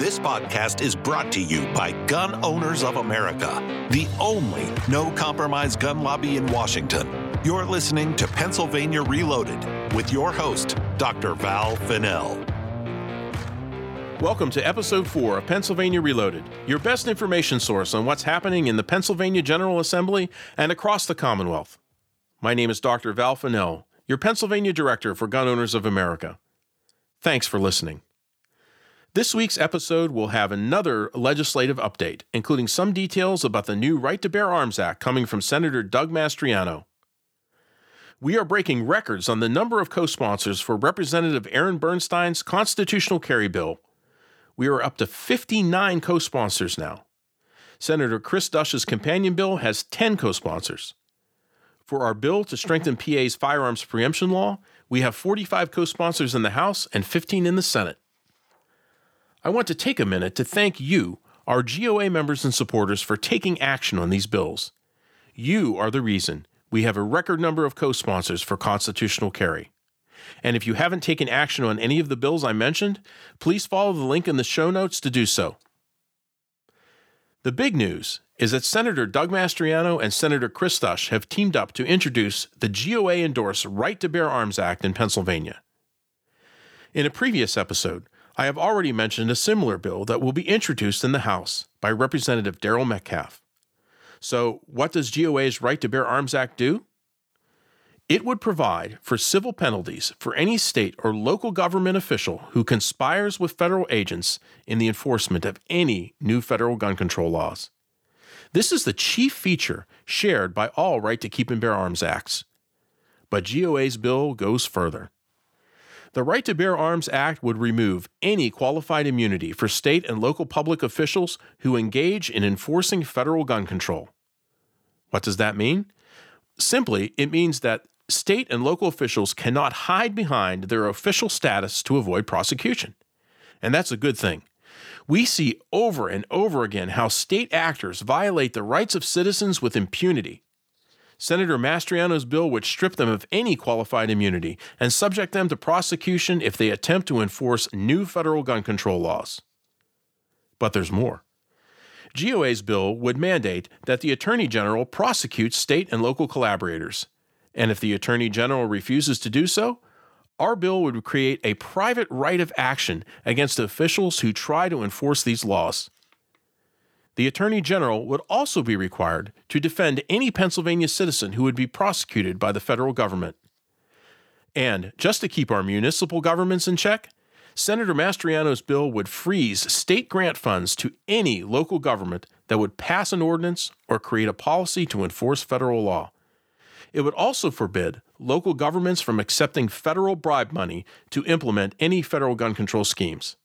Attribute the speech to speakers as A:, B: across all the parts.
A: This podcast is brought to you by Gun Owners of America, the only no compromise gun lobby in Washington. You're listening to Pennsylvania Reloaded with your host, Dr. Val Finnell.
B: Welcome to episode 4 of Pennsylvania Reloaded, your best information source on what's happening in the Pennsylvania General Assembly and across the Commonwealth. My name is Dr. Val Finnell, your Pennsylvania Director for Gun Owners of America. Thanks for listening. This week's episode will have another legislative update, including some details about the new Right to Bear Arms Act coming from Senator Doug Mastriano. We are breaking records on the number of co sponsors for Representative Aaron Bernstine's constitutional carry bill. We are up to 59 co sponsors now. Senator Chris Dush's companion bill has 10 co sponsors. For our bill to strengthen PA's firearms preemption law, we have 45 co sponsors in the House and 15 in the Senate. I want to take a minute to thank you, our GOA members and supporters, for taking action on these bills. You are the reason we have a record number of co sponsors for constitutional carry. And if you haven't taken action on any of the bills I mentioned, please follow the link in the show notes to do so. The big news is that Senator Doug Mastriano and Senator Chris Dush have teamed up to introduce the GOA endorsed Right to Bear Arms Act in Pennsylvania. In a previous episode, I have already mentioned a similar bill that will be introduced in the House by Representative Daryl Metcalfe. So, what does GOA's Right to Bear Arms Act do? It would provide for civil penalties for any state or local government official who conspires with federal agents in the enforcement of any new federal gun control laws. This is the chief feature shared by all Right to Keep and Bear Arms Acts. But GOA's bill goes further. The Right to Bear Arms Act would remove any qualified immunity for state and local public officials who engage in enforcing federal gun control. What does that mean? Simply, it means that state and local officials cannot hide behind their official status to avoid prosecution. And that's a good thing. We see over and over again how state actors violate the rights of citizens with impunity. Senator Mastriano's bill would strip them of any qualified immunity and subject them to prosecution if they attempt to enforce new federal gun control laws. But there's more. GOA's bill would mandate that the Attorney General prosecute state and local collaborators. And if the Attorney General refuses to do so, our bill would create a private right of action against officials who try to enforce these laws the Attorney General would also be required to defend any Pennsylvania citizen who would be prosecuted by the federal government. And just to keep our municipal governments in check, Senator Mastriano's bill would freeze state grant funds to any local government that would pass an ordinance or create a policy to enforce federal law. It would also forbid local governments from accepting federal bribe money to implement any federal gun control schemes.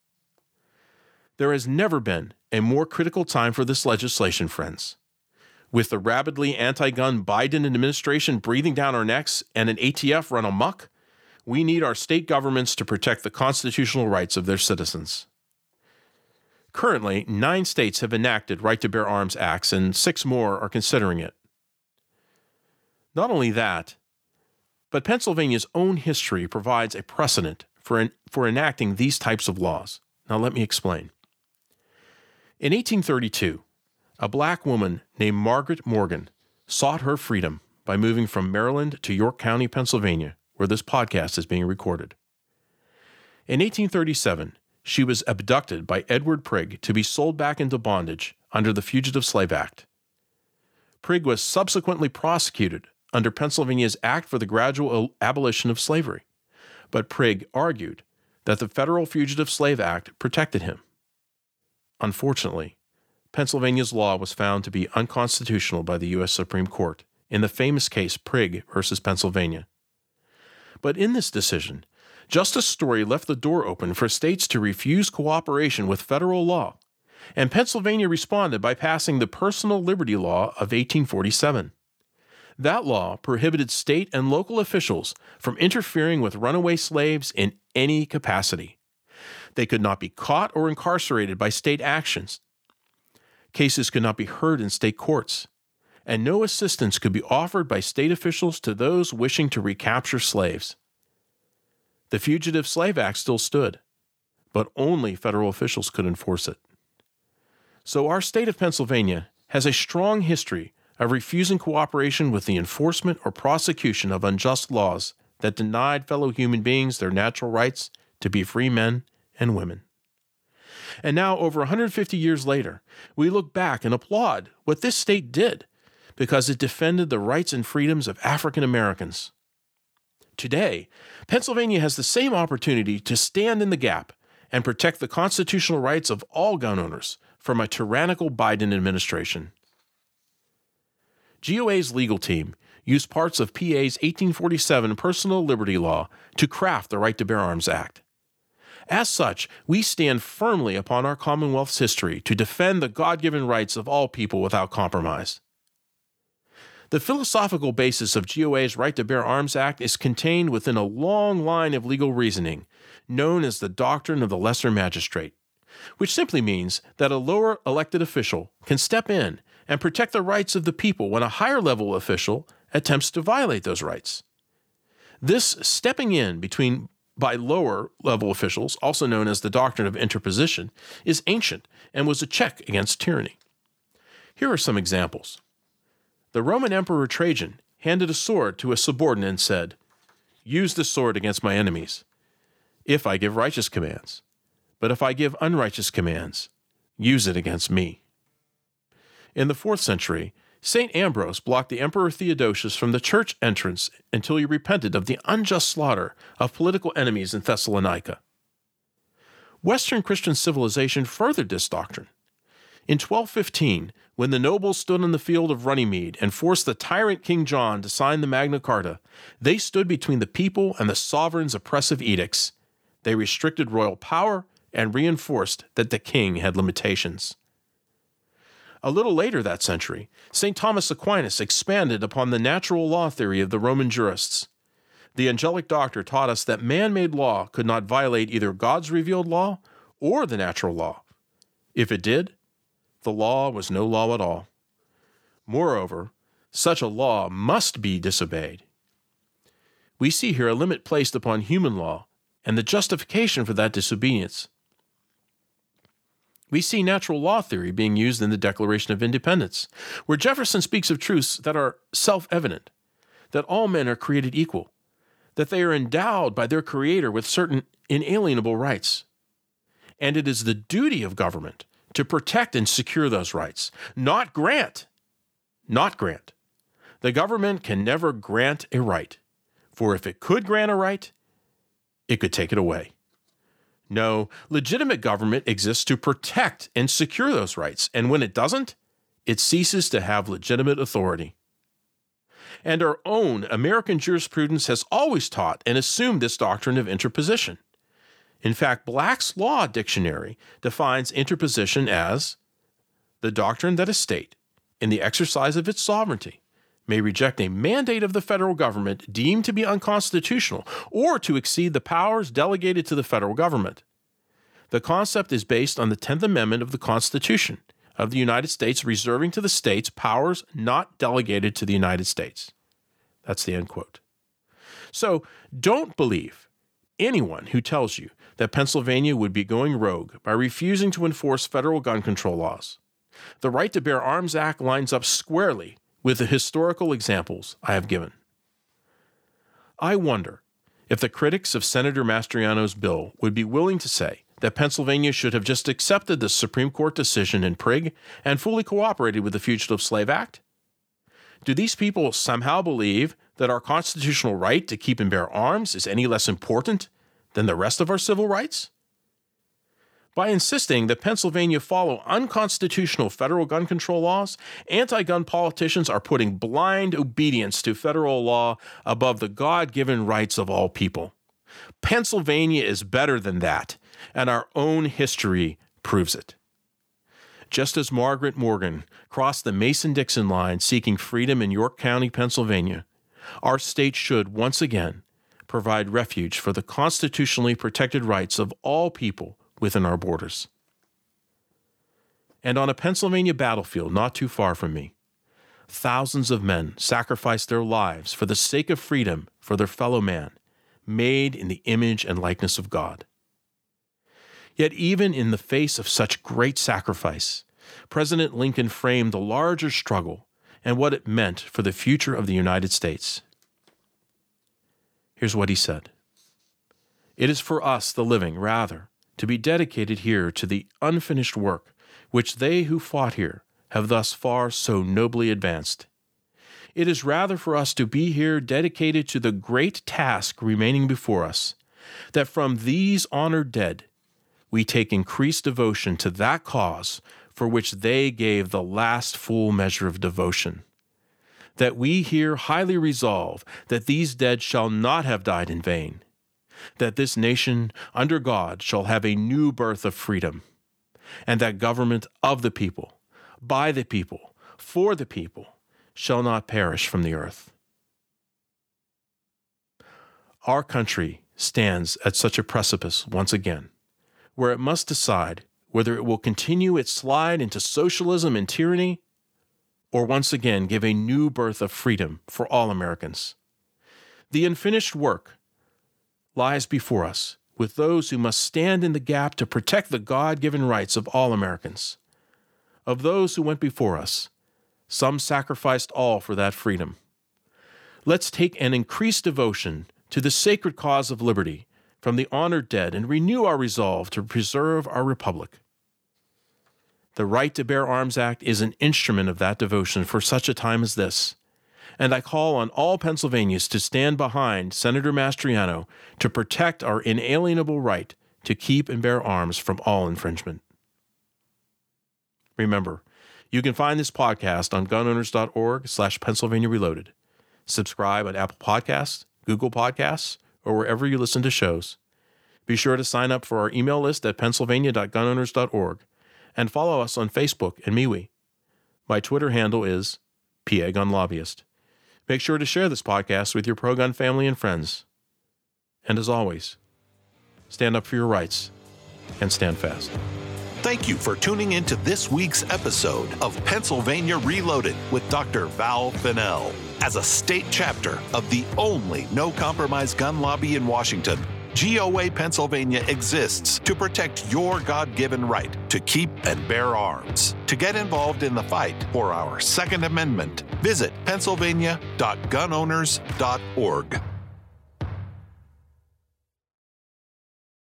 B: There has never been a more critical time for this legislation, friends. With the rapidly anti gun Biden administration breathing down our necks and an ATF run amok, we need our state governments to protect the constitutional rights of their citizens. Currently, nine states have enacted right to bear arms acts, and six more are considering it. Not only that, but Pennsylvania's own history provides a precedent for, en- for enacting these types of laws. Now, let me explain. In 1832, a black woman named Margaret Morgan sought her freedom by moving from Maryland to York County, Pennsylvania, where this podcast is being recorded. In 1837, she was abducted by Edward Prigg to be sold back into bondage under the Fugitive Slave Act. Prigg was subsequently prosecuted under Pennsylvania's Act for the Gradual Abolition of Slavery, but Prigg argued that the Federal Fugitive Slave Act protected him. Unfortunately, Pennsylvania's law was found to be unconstitutional by the U.S. Supreme Court in the famous case Prigg versus Pennsylvania. But in this decision, Justice Story left the door open for states to refuse cooperation with federal law, and Pennsylvania responded by passing the Personal Liberty Law of 1847. That law prohibited state and local officials from interfering with runaway slaves in any capacity. They could not be caught or incarcerated by state actions. Cases could not be heard in state courts, and no assistance could be offered by state officials to those wishing to recapture slaves. The Fugitive Slave Act still stood, but only federal officials could enforce it. So, our state of Pennsylvania has a strong history of refusing cooperation with the enforcement or prosecution of unjust laws that denied fellow human beings their natural rights to be free men and women. And now, over 150 years later, we look back and applaud what this state did because it defended the rights and freedoms of African Americans. Today, Pennsylvania has the same opportunity to stand in the gap and protect the constitutional rights of all gun owners from a tyrannical Biden administration. GOA's legal team used parts of PA's 1847 personal liberty law to craft the Right to Bear Arms Act. As such, we stand firmly upon our Commonwealth's history to defend the God given rights of all people without compromise. The philosophical basis of GOA's Right to Bear Arms Act is contained within a long line of legal reasoning, known as the doctrine of the lesser magistrate, which simply means that a lower elected official can step in and protect the rights of the people when a higher level official attempts to violate those rights. This stepping in between by lower level officials, also known as the doctrine of interposition, is ancient and was a check against tyranny. Here are some examples. The Roman Emperor Trajan handed a sword to a subordinate and said, Use this sword against my enemies, if I give righteous commands. But if I give unrighteous commands, use it against me. In the fourth century, St. Ambrose blocked the Emperor Theodosius from the church entrance until he repented of the unjust slaughter of political enemies in Thessalonica. Western Christian civilization furthered this doctrine. In 1215, when the nobles stood on the field of Runnymede and forced the tyrant King John to sign the Magna Carta, they stood between the people and the sovereign's oppressive edicts. They restricted royal power and reinforced that the king had limitations. A little later that century, St. Thomas Aquinas expanded upon the natural law theory of the Roman jurists. The angelic doctor taught us that man made law could not violate either God's revealed law or the natural law. If it did, the law was no law at all. Moreover, such a law must be disobeyed. We see here a limit placed upon human law and the justification for that disobedience we see natural law theory being used in the Declaration of Independence, where Jefferson speaks of truths that are self evident that all men are created equal, that they are endowed by their Creator with certain inalienable rights. And it is the duty of government to protect and secure those rights, not grant. Not grant. The government can never grant a right, for if it could grant a right, it could take it away. No, legitimate government exists to protect and secure those rights, and when it doesn't, it ceases to have legitimate authority. And our own American jurisprudence has always taught and assumed this doctrine of interposition. In fact, Black's Law Dictionary defines interposition as the doctrine that a state, in the exercise of its sovereignty, may reject a mandate of the federal government deemed to be unconstitutional or to exceed the powers delegated to the federal government. The concept is based on the 10th Amendment of the Constitution of the United States, reserving to the states powers not delegated to the United States. That's the end quote. So don't believe anyone who tells you that Pennsylvania would be going rogue by refusing to enforce federal gun control laws. The Right to Bear Arms Act lines up squarely with the historical examples I have given. I wonder if the critics of Senator Mastriano's bill would be willing to say that Pennsylvania should have just accepted the Supreme Court decision in Prigg and fully cooperated with the Fugitive Slave Act? Do these people somehow believe that our constitutional right to keep and bear arms is any less important than the rest of our civil rights? By insisting that Pennsylvania follow unconstitutional federal gun control laws, anti gun politicians are putting blind obedience to federal law above the God given rights of all people. Pennsylvania is better than that, and our own history proves it. Just as Margaret Morgan crossed the Mason Dixon line seeking freedom in York County, Pennsylvania, our state should once again provide refuge for the constitutionally protected rights of all people within our borders. And on a Pennsylvania battlefield not too far from me, thousands of men sacrificed their lives for the sake of freedom for their fellow man, made in the image and likeness of God. Yet, even in the face of such great sacrifice, President Lincoln framed the larger struggle and what it meant for the future of the United States. Here's what he said It is for us, the living, rather, to be dedicated here to the unfinished work which they who fought here have thus far so nobly advanced. It is rather for us to be here dedicated to the great task remaining before us, that from these honored dead we take increased devotion to that cause for which they gave the last full measure of devotion. That we here highly resolve that these dead shall not have died in vain, that this nation under God shall have a new birth of freedom, and that government of the people, by the people, for the people, shall not perish from the earth. Our country stands at such a precipice once again, where it must decide whether it will continue its slide into socialism and tyranny, or once again give a new birth of freedom for all Americans. The unfinished work lies before us with those who must stand in the gap to protect the God given rights of all Americans. Of those who went before us, some sacrificed all for that freedom. Let's take an increased devotion to the sacred cause of liberty from the honored dead and renew our resolve to preserve our republic. The Right to Bear Arms Act is an instrument of that devotion for such a time as this and I call on all Pennsylvanians to stand behind Senator Mastriano to protect our inalienable right to keep and bear arms from all infringement. Remember, you can find this podcast on gunowners.org slash Pennsylvania Reloaded. Subscribe on Apple Podcasts, Google Podcasts, or wherever you listen to shows. Be sure to sign up for our email list at pennsylvania.gunowners.org and follow us on Facebook and MeWe. My Twitter handle is PA Gun Lobbyist. Make sure to share this podcast with your pro gun family and friends. And as always, stand up for your rights and stand fast.
A: Thank you for tuning in to this week's episode of Pennsylvania Reloaded with Dr. Val Finnell. As a state chapter of the only no compromise gun lobby in Washington, GOA Pennsylvania exists to protect your God given right to keep and bear arms. To get involved in the fight for our Second Amendment, visit pennsylvania.gunowners.org.